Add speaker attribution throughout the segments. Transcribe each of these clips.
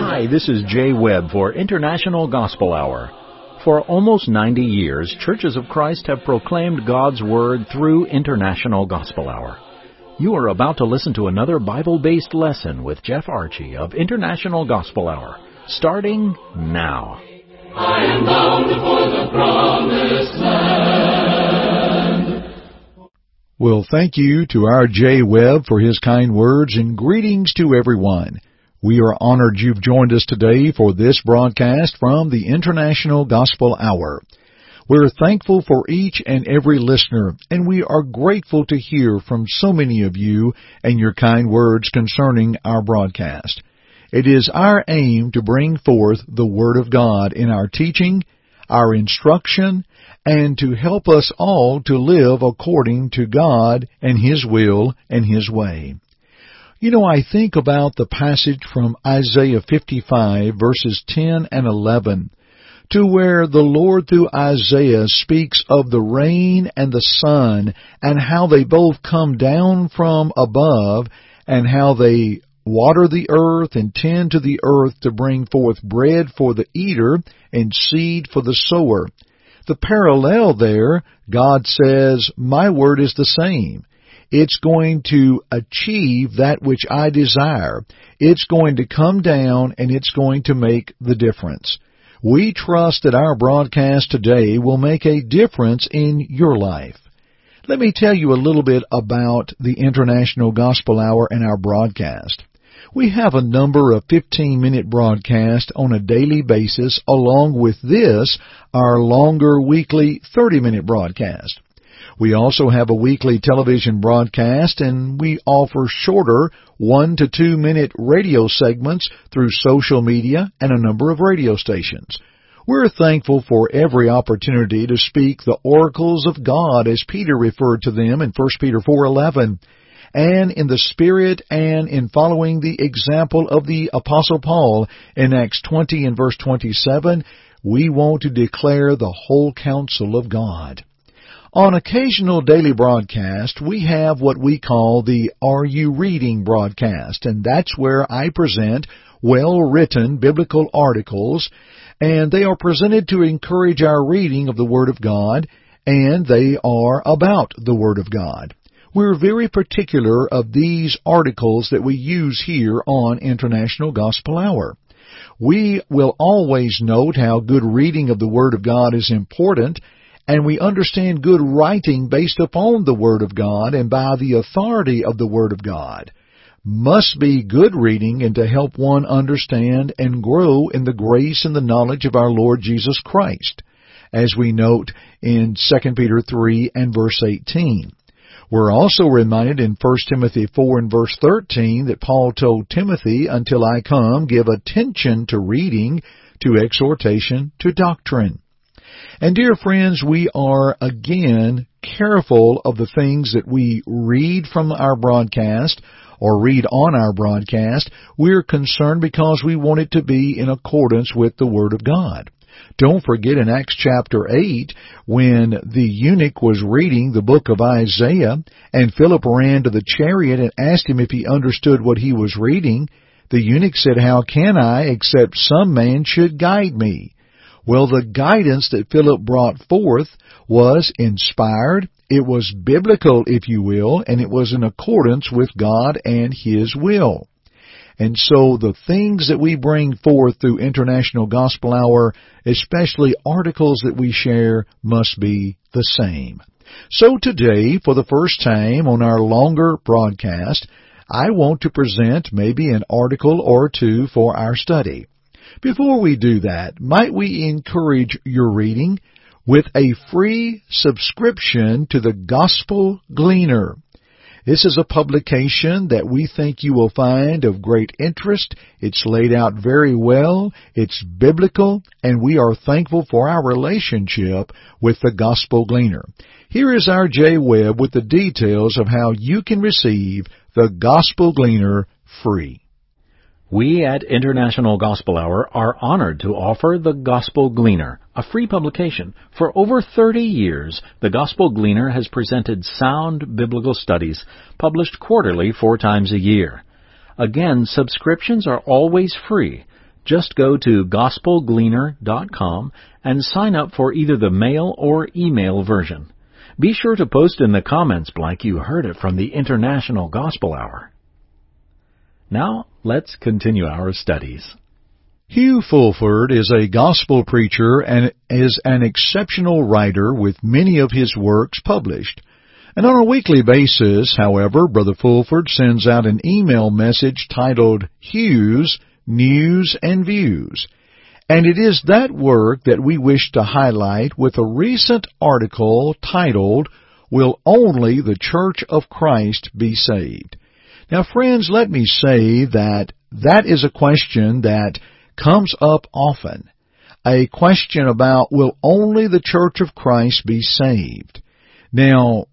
Speaker 1: Hi, this is Jay Webb for International Gospel Hour. For almost 90 years, Churches of Christ have proclaimed God's Word through International Gospel Hour. You are about to listen to another Bible based lesson with Jeff Archie of International Gospel Hour, starting now.
Speaker 2: I am bound for the promised land.
Speaker 3: Well, thank you to our Jay Webb for his kind words and greetings to everyone. We are honored you've joined us today for this broadcast from the International Gospel Hour. We're thankful for each and every listener, and we are grateful to hear from so many of you and your kind words concerning our broadcast. It is our aim to bring forth the Word of God in our teaching, our instruction, and to help us all to live according to God and His will and His way. You know, I think about the passage from Isaiah 55 verses 10 and 11 to where the Lord through Isaiah speaks of the rain and the sun and how they both come down from above and how they water the earth and tend to the earth to bring forth bread for the eater and seed for the sower. The parallel there, God says, my word is the same. It's going to achieve that which I desire. It's going to come down and it's going to make the difference. We trust that our broadcast today will make a difference in your life. Let me tell you a little bit about the International Gospel Hour and our broadcast. We have a number of 15 minute broadcasts on a daily basis along with this, our longer weekly 30 minute broadcast. We also have a weekly television broadcast and we offer shorter one to two minute radio segments through social media and a number of radio stations. We're thankful for every opportunity to speak the oracles of God as Peter referred to them in 1 Peter 4:11 and in the spirit and in following the example of the apostle Paul in Acts 20 and verse 27 we want to declare the whole counsel of God. On occasional daily broadcast, we have what we call the Are You Reading broadcast, and that's where I present well-written biblical articles, and they are presented to encourage our reading of the Word of God, and they are about the Word of God. We're very particular of these articles that we use here on International Gospel Hour. We will always note how good reading of the Word of God is important and we understand good writing based upon the Word of God and by the authority of the Word of God must be good reading and to help one understand and grow in the grace and the knowledge of our Lord Jesus Christ, as we note in 2 Peter 3 and verse 18. We're also reminded in 1 Timothy 4 and verse 13 that Paul told Timothy, Until I come, give attention to reading, to exhortation, to doctrine. And dear friends, we are again careful of the things that we read from our broadcast or read on our broadcast. We're concerned because we want it to be in accordance with the Word of God. Don't forget in Acts chapter 8 when the eunuch was reading the book of Isaiah and Philip ran to the chariot and asked him if he understood what he was reading. The eunuch said, How can I except some man should guide me? Well, the guidance that Philip brought forth was inspired, it was biblical, if you will, and it was in accordance with God and His will. And so the things that we bring forth through International Gospel Hour, especially articles that we share, must be the same. So today, for the first time on our longer broadcast, I want to present maybe an article or two for our study. Before we do that, might we encourage your reading with a free subscription to the Gospel Gleaner? This is a publication that we think you will find of great interest. It's laid out very well. It's biblical and we are thankful for our relationship with the Gospel Gleaner. Here is our Jay Webb with the details of how you can receive the Gospel Gleaner free.
Speaker 1: We at International Gospel Hour are honored to offer the Gospel Gleaner, a free publication. For over 30 years, the Gospel Gleaner has presented sound biblical studies published quarterly four times a year. Again, subscriptions are always free. Just go to gospelgleaner.com and sign up for either the mail or email version. Be sure to post in the comments blank you heard it from the International Gospel Hour. Now, let's continue our studies.
Speaker 3: Hugh Fulford is a gospel preacher and is an exceptional writer with many of his works published. And on a weekly basis, however, Brother Fulford sends out an email message titled Hugh's News and Views. And it is that work that we wish to highlight with a recent article titled, Will Only the Church of Christ Be Saved? Now friends, let me say that that is a question that comes up often. A question about will only the Church of Christ be saved? Now,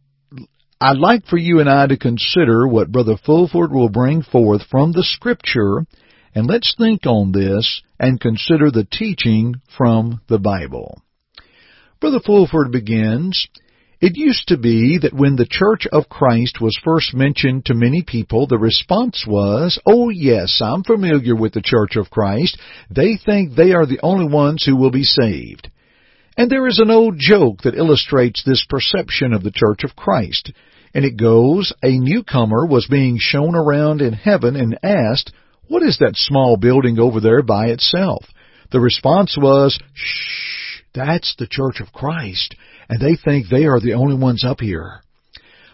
Speaker 3: I'd like for you and I to consider what Brother Fulford will bring forth from the Scripture, and let's think on this and consider the teaching from the Bible. Brother Fulford begins, it used to be that when the Church of Christ was first mentioned to many people, the response was, Oh yes, I'm familiar with the Church of Christ. They think they are the only ones who will be saved. And there is an old joke that illustrates this perception of the Church of Christ. And it goes, a newcomer was being shown around in heaven and asked, What is that small building over there by itself? The response was, Shh, that's the Church of Christ and they think they are the only ones up here.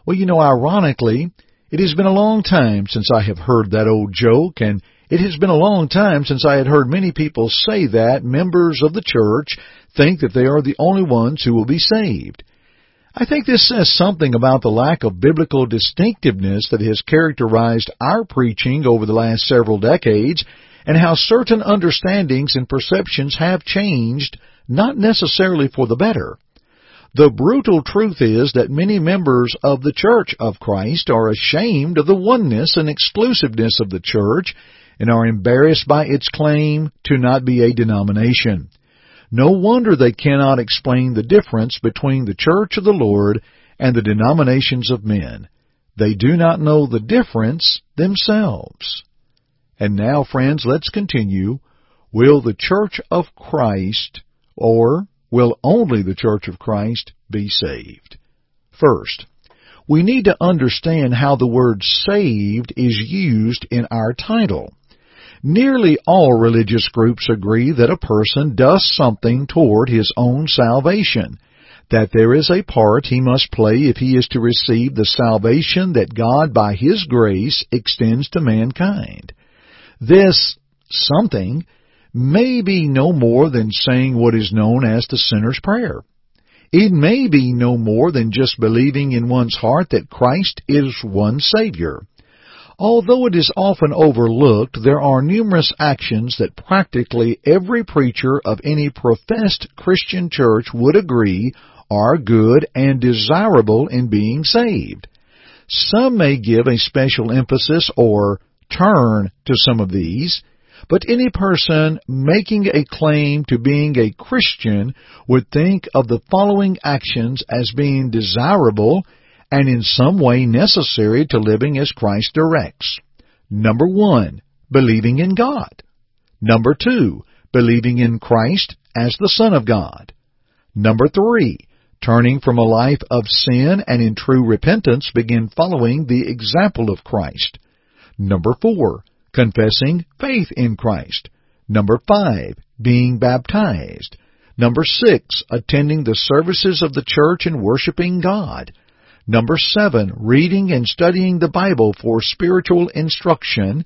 Speaker 3: Well, you know, ironically, it has been a long time since I have heard that old joke, and it has been a long time since I had heard many people say that members of the church think that they are the only ones who will be saved. I think this says something about the lack of biblical distinctiveness that has characterized our preaching over the last several decades and how certain understandings and perceptions have changed, not necessarily for the better. The brutal truth is that many members of the Church of Christ are ashamed of the oneness and exclusiveness of the Church and are embarrassed by its claim to not be a denomination. No wonder they cannot explain the difference between the Church of the Lord and the denominations of men. They do not know the difference themselves. And now, friends, let's continue. Will the Church of Christ, or will only the Church of Christ be saved. First, we need to understand how the word saved is used in our title. Nearly all religious groups agree that a person does something toward his own salvation, that there is a part he must play if he is to receive the salvation that God by His grace extends to mankind. This something may be no more than saying what is known as the sinner's prayer. It may be no more than just believing in one's heart that Christ is one Savior. Although it is often overlooked, there are numerous actions that practically every preacher of any professed Christian church would agree are good and desirable in being saved. Some may give a special emphasis or turn to some of these, but any person making a claim to being a Christian would think of the following actions as being desirable and in some way necessary to living as Christ directs. Number one, believing in God. Number two, believing in Christ as the Son of God. Number three, turning from a life of sin and in true repentance begin following the example of Christ. Number four, confessing faith in Christ. Number five, being baptized. Number six, attending the services of the church and worshiping God. Number seven, reading and studying the Bible for spiritual instruction.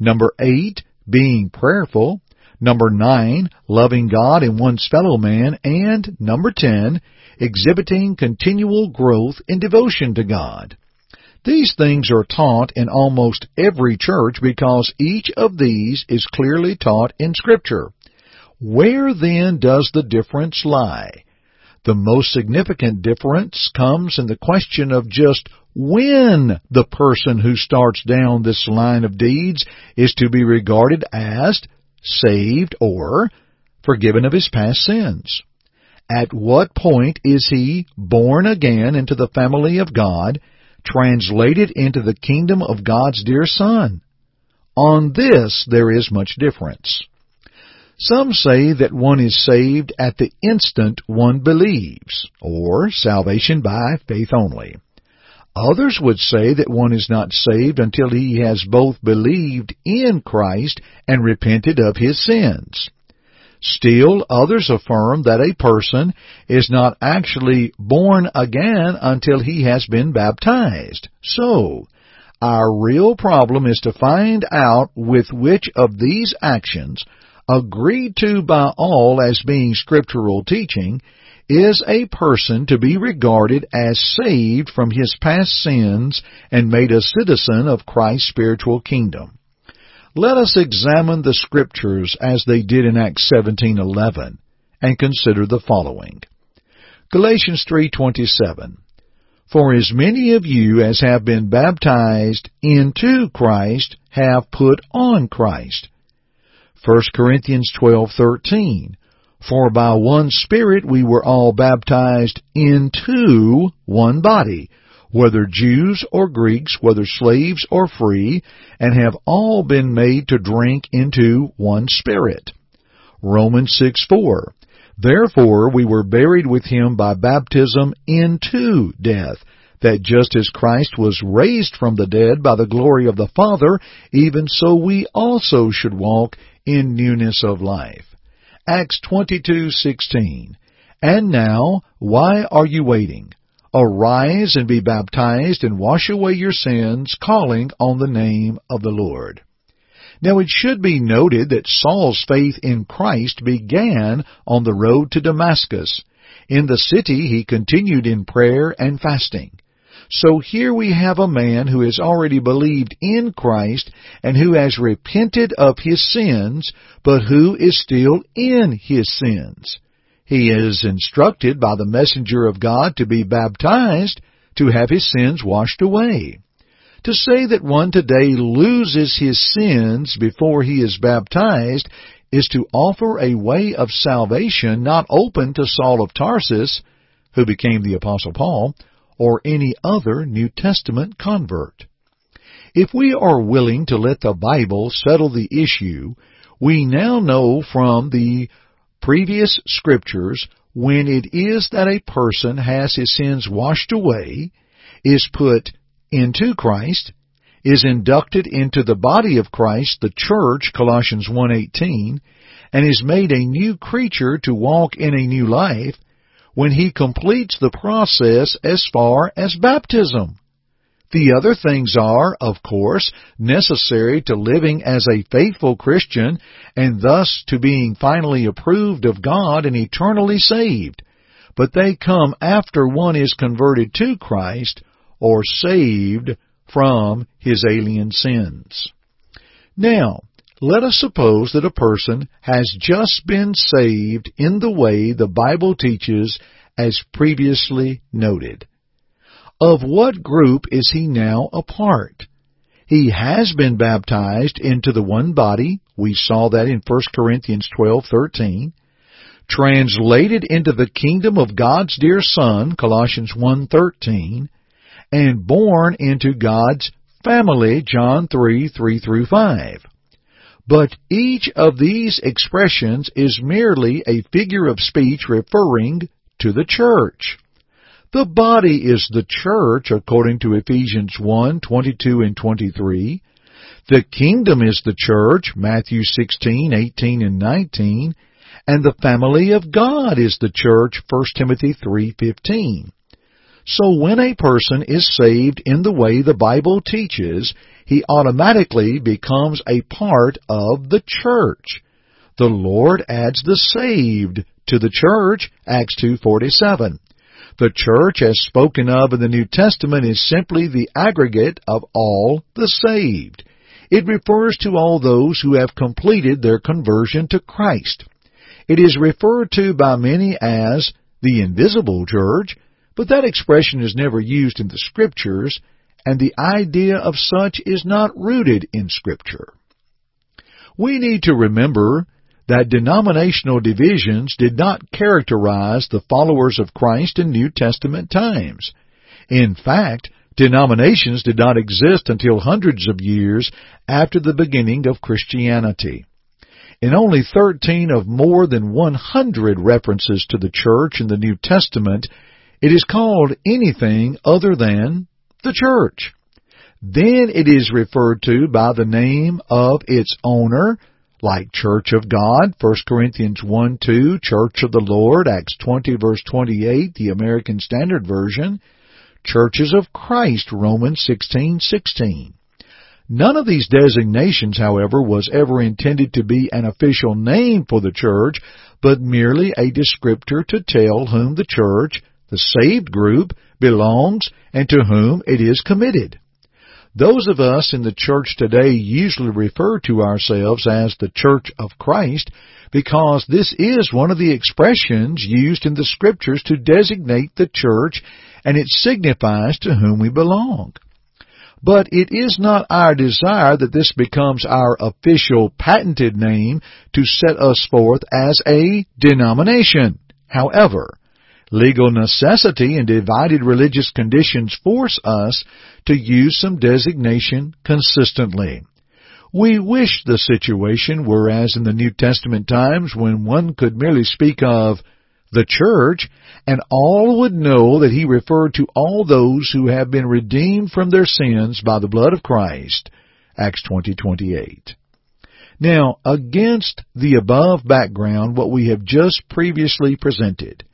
Speaker 3: Number eight, being prayerful. Number nine, loving God and one's fellow man. And number ten, exhibiting continual growth in devotion to God. These things are taught in almost every church because each of these is clearly taught in Scripture. Where then does the difference lie? The most significant difference comes in the question of just when the person who starts down this line of deeds is to be regarded as saved or forgiven of his past sins. At what point is he born again into the family of God, translated into the kingdom of God's dear Son? On this there is much difference. Some say that one is saved at the instant one believes, or salvation by faith only. Others would say that one is not saved until he has both believed in Christ and repented of his sins. Still, others affirm that a person is not actually born again until he has been baptized. So, our real problem is to find out with which of these actions, agreed to by all as being scriptural teaching, is a person to be regarded as saved from his past sins and made a citizen of Christ's spiritual kingdom. Let us examine the scriptures as they did in Acts 17:11 and consider the following. Galatians 3:27 For as many of you as have been baptized into Christ have put on Christ. 1 Corinthians 12:13 for by one Spirit we were all baptized into one body, whether Jews or Greeks, whether slaves or free, and have all been made to drink into one Spirit. Romans 6 4. Therefore we were buried with him by baptism into death, that just as Christ was raised from the dead by the glory of the Father, even so we also should walk in newness of life. Acts 22:16. And now, why are you waiting? Arise and be baptized and wash away your sins, calling on the name of the Lord. Now it should be noted that Saul's faith in Christ began on the road to Damascus. In the city he continued in prayer and fasting. So here we have a man who has already believed in Christ and who has repented of his sins, but who is still in his sins. He is instructed by the messenger of God to be baptized to have his sins washed away. To say that one today loses his sins before he is baptized is to offer a way of salvation not open to Saul of Tarsus, who became the Apostle Paul, or any other New Testament convert. If we are willing to let the Bible settle the issue, we now know from the previous scriptures when it is that a person has his sins washed away, is put into Christ, is inducted into the body of Christ, the church, Colossians 1:18, and is made a new creature to walk in a new life, when he completes the process as far as baptism. The other things are, of course, necessary to living as a faithful Christian and thus to being finally approved of God and eternally saved. But they come after one is converted to Christ or saved from his alien sins. Now, let us suppose that a person has just been saved in the way the Bible teaches as previously noted. Of what group is he now a part? He has been baptized into the one body. We saw that in 1 Corinthians 12:13. Translated into the kingdom of God's dear son, Colossians 1:13, and born into God's family, John 3, 3 through 5. But each of these expressions is merely a figure of speech referring to the church. The body is the church according to Ephesians 1, 22 and 23. The kingdom is the church, Matthew 16, 18 and 19. And the family of God is the church, 1 Timothy 3:15. So when a person is saved in the way the Bible teaches, he automatically becomes a part of the church. The Lord adds the saved to the church, Acts 2:47. The church as spoken of in the New Testament is simply the aggregate of all the saved. It refers to all those who have completed their conversion to Christ. It is referred to by many as the invisible church But that expression is never used in the Scriptures, and the idea of such is not rooted in Scripture. We need to remember that denominational divisions did not characterize the followers of Christ in New Testament times. In fact, denominations did not exist until hundreds of years after the beginning of Christianity. In only 13 of more than 100 references to the church in the New Testament, it is called anything other than the church. Then it is referred to by the name of its owner, like Church of God, 1 Corinthians 1 2, Church of the Lord, Acts 20 verse 28, the American Standard Version, Churches of Christ, Romans 16 16. None of these designations, however, was ever intended to be an official name for the church, but merely a descriptor to tell whom the church, the saved group, belongs and to whom it is committed. Those of us in the church today usually refer to ourselves as the Church of Christ because this is one of the expressions used in the Scriptures to designate the church and it signifies to whom we belong. But it is not our desire that this becomes our official patented name to set us forth as a denomination. However, Legal necessity and divided religious conditions force us to use some designation consistently. We wish the situation were as in the New Testament times when one could merely speak of the church and all would know that he referred to all those who have been redeemed from their sins by the blood of Christ. Acts 20:28. Now, against the above background what we have just previously presented,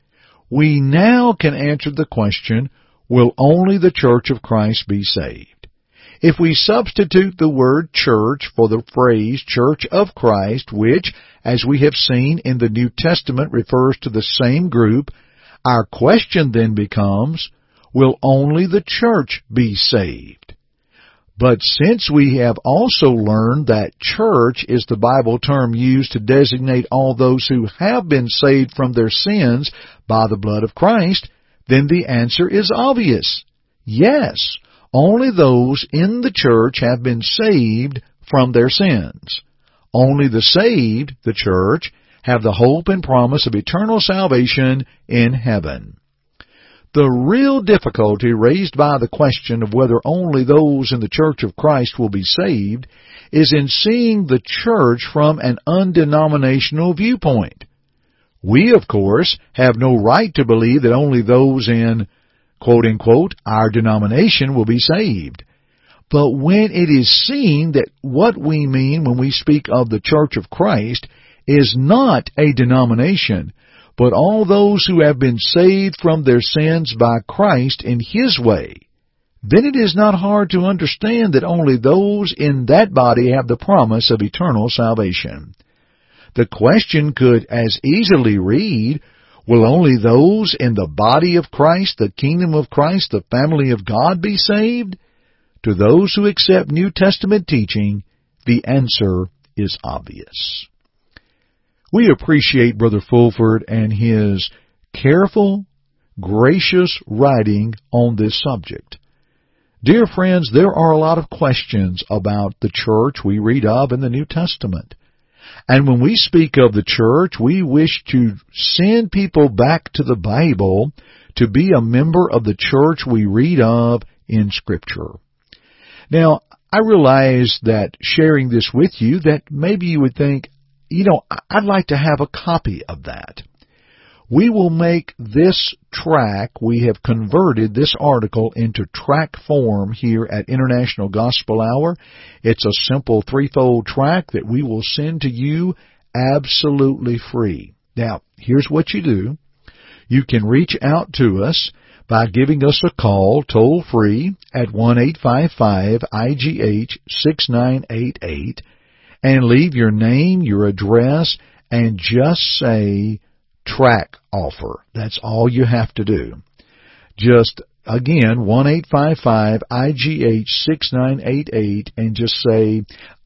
Speaker 3: we now can answer the question, will only the Church of Christ be saved? If we substitute the word church for the phrase Church of Christ, which, as we have seen in the New Testament, refers to the same group, our question then becomes, will only the church be saved? But since we have also learned that church is the Bible term used to designate all those who have been saved from their sins by the blood of Christ, then the answer is obvious. Yes, only those in the church have been saved from their sins. Only the saved, the church, have the hope and promise of eternal salvation in heaven. The real difficulty raised by the question of whether only those in the Church of Christ will be saved is in seeing the church from an undenominational viewpoint. We, of course, have no right to believe that only those in, quote unquote, our denomination will be saved. But when it is seen that what we mean when we speak of the Church of Christ is not a denomination, but all those who have been saved from their sins by Christ in His way, then it is not hard to understand that only those in that body have the promise of eternal salvation. The question could as easily read, Will only those in the body of Christ, the kingdom of Christ, the family of God be saved? To those who accept New Testament teaching, the answer is obvious. We appreciate Brother Fulford and his careful, gracious writing on this subject. Dear friends, there are a lot of questions about the church we read of in the New Testament. And when we speak of the church, we wish to send people back to the Bible to be a member of the church we read of in Scripture. Now, I realize that sharing this with you, that maybe you would think, you know, I'd like to have a copy of that. We will make this track, we have converted this article into track form here at International Gospel Hour. It's a simple threefold track that we will send to you absolutely free. Now, here's what you do. You can reach out to us by giving us a call toll free at 1-855-IGH-6988 and leave your name, your address, and just say track offer. That's all you have to do. Just again, 1-855-IGH-6988 and just say,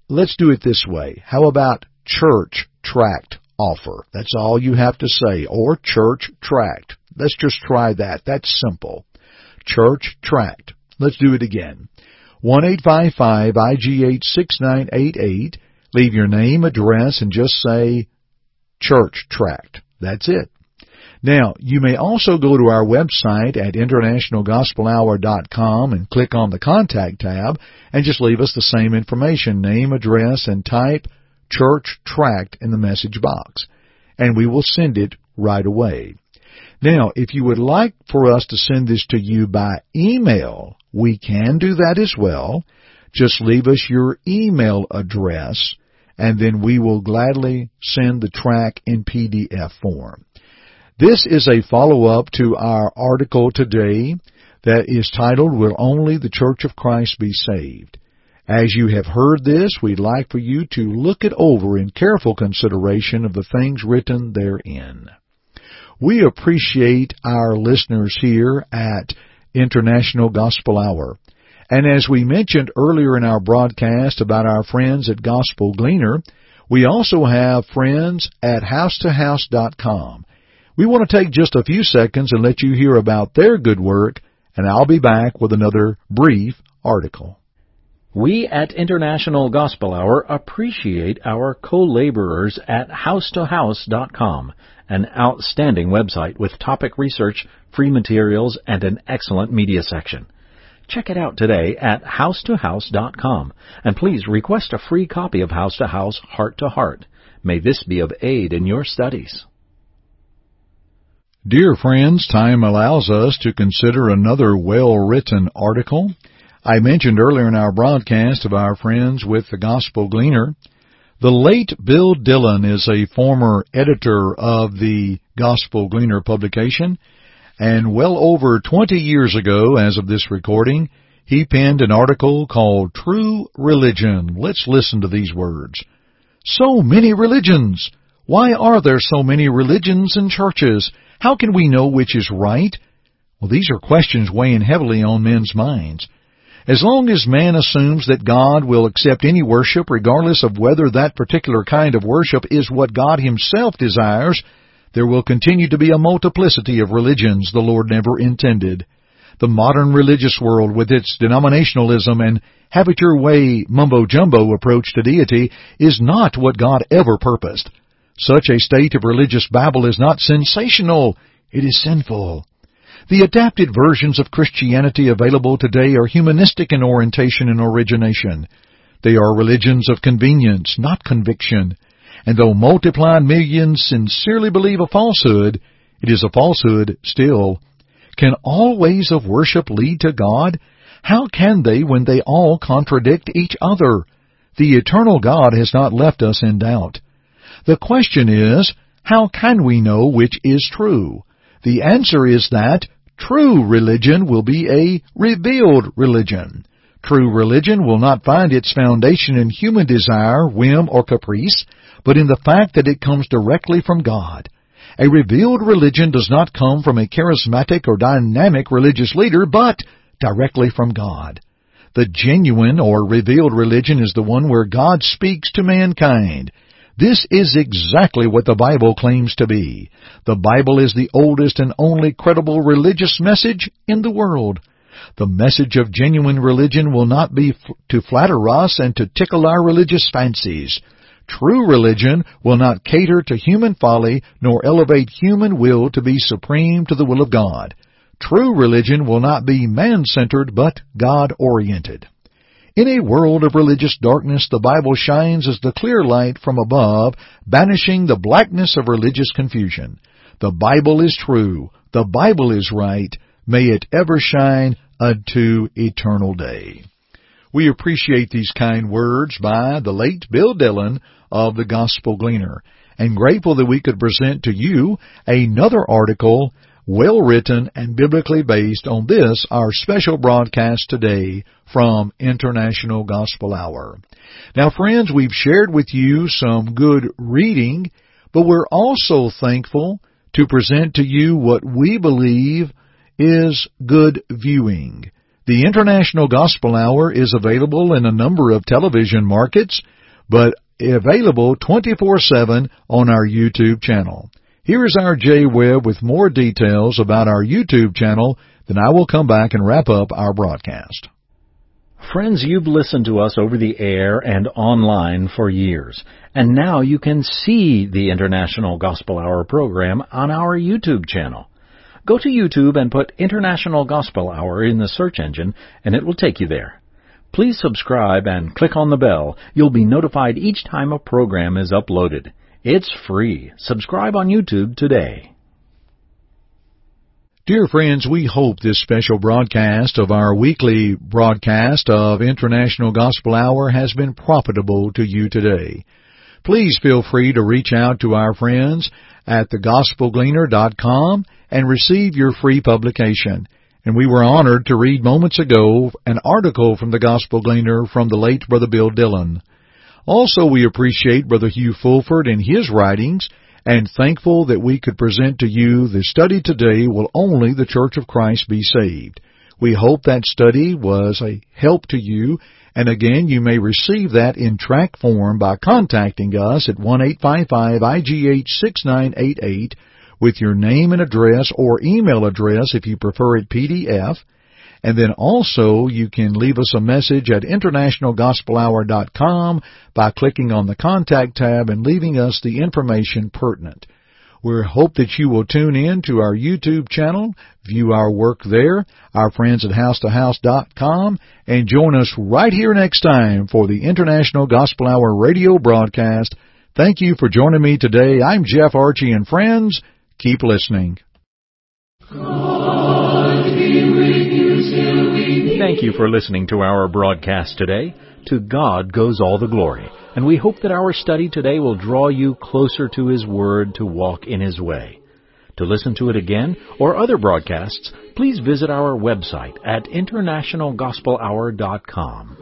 Speaker 3: let's do it this way. How about church tract offer? That's all you have to say. Or church tract. Let's just try that. That's simple. Church Tract. Let's do it again. 1-855-IG-86988. Leave your name, address, and just say Church Tract. That's it. Now, you may also go to our website at internationalgospelhour.com and click on the Contact tab and just leave us the same information, name, address, and type Church Tract in the message box. And we will send it right away. Now, if you would like for us to send this to you by email, we can do that as well. Just leave us your email address and then we will gladly send the track in PDF form. This is a follow-up to our article today that is titled, Will Only the Church of Christ Be Saved? As you have heard this, we'd like for you to look it over in careful consideration of the things written therein. We appreciate our listeners here at International Gospel Hour. And as we mentioned earlier in our broadcast about our friends at Gospel Gleaner, we also have friends at housetohouse.com. We want to take just a few seconds and let you hear about their good work, and I'll be back with another brief article.
Speaker 1: We at International Gospel Hour appreciate our co-laborers at housetohouse.com, an outstanding website with topic research, free materials, and an excellent media section. Check it out today at housetohouse.com, and please request a free copy of House to House, Heart to Heart. May this be of aid in your studies.
Speaker 3: Dear friends, time allows us to consider another well-written article. I mentioned earlier in our broadcast of our friends with the Gospel Gleaner. The late Bill Dillon is a former editor of the Gospel Gleaner publication, and well over 20 years ago, as of this recording, he penned an article called True Religion. Let's listen to these words. So many religions! Why are there so many religions and churches? How can we know which is right? Well, these are questions weighing heavily on men's minds. As long as man assumes that God will accept any worship regardless of whether that particular kind of worship is what God himself desires, there will continue to be a multiplicity of religions the Lord never intended. The modern religious world with its denominationalism and have it your way mumbo jumbo approach to deity is not what God ever purposed. Such a state of religious babble is not sensational, it is sinful. The adapted versions of Christianity available today are humanistic in orientation and origination. They are religions of convenience, not conviction. And though multiplied millions sincerely believe a falsehood, it is a falsehood still. Can all ways of worship lead to God? How can they when they all contradict each other? The eternal God has not left us in doubt. The question is, how can we know which is true? The answer is that true religion will be a revealed religion. True religion will not find its foundation in human desire, whim, or caprice, but in the fact that it comes directly from God. A revealed religion does not come from a charismatic or dynamic religious leader, but directly from God. The genuine or revealed religion is the one where God speaks to mankind. This is exactly what the Bible claims to be. The Bible is the oldest and only credible religious message in the world. The message of genuine religion will not be f- to flatter us and to tickle our religious fancies. True religion will not cater to human folly nor elevate human will to be supreme to the will of God. True religion will not be man-centered but God-oriented. In a world of religious darkness, the Bible shines as the clear light from above, banishing the blackness of religious confusion. The Bible is true. The Bible is right. May it ever shine unto eternal day. We appreciate these kind words by the late Bill Dillon of the Gospel Gleaner and grateful that we could present to you another article well written and biblically based on this, our special broadcast today from International Gospel Hour. Now friends, we've shared with you some good reading, but we're also thankful to present to you what we believe is good viewing. The International Gospel Hour is available in a number of television markets, but available 24-7 on our YouTube channel. Here is our Jay Webb with more details about our YouTube channel. Then I will come back and wrap up our broadcast.
Speaker 1: Friends, you've listened to us over the air and online for years, and now you can see the International Gospel Hour program on our YouTube channel. Go to YouTube and put International Gospel Hour in the search engine, and it will take you there. Please subscribe and click on the bell. You'll be notified each time a program is uploaded. It's free. Subscribe on YouTube today.
Speaker 3: Dear friends, we hope this special broadcast of our weekly broadcast of International Gospel Hour has been profitable to you today. Please feel free to reach out to our friends at thegospelgleaner.com and receive your free publication. And we were honored to read moments ago an article from the Gospel Gleaner from the late Brother Bill Dillon. Also, we appreciate Brother Hugh Fulford and his writings and thankful that we could present to you the study today will only the Church of Christ be saved. We hope that study was a help to you and again, you may receive that in tract form by contacting us at 1-855-IGH-6988 with your name and address or email address if you prefer it PDF. And then also you can leave us a message at internationalgospelhour.com by clicking on the contact tab and leaving us the information pertinent. We hope that you will tune in to our YouTube channel, view our work there, our friends at housetohouse.com, and join us right here next time for the International Gospel Hour radio broadcast. Thank you for joining me today. I'm Jeff Archie and friends, keep listening.
Speaker 1: Thank you for listening to our broadcast today. To God goes all the glory. And we hope that our study today will draw you closer to His Word to walk in His way. To listen to it again or other broadcasts, please visit our website at internationalgospelhour.com.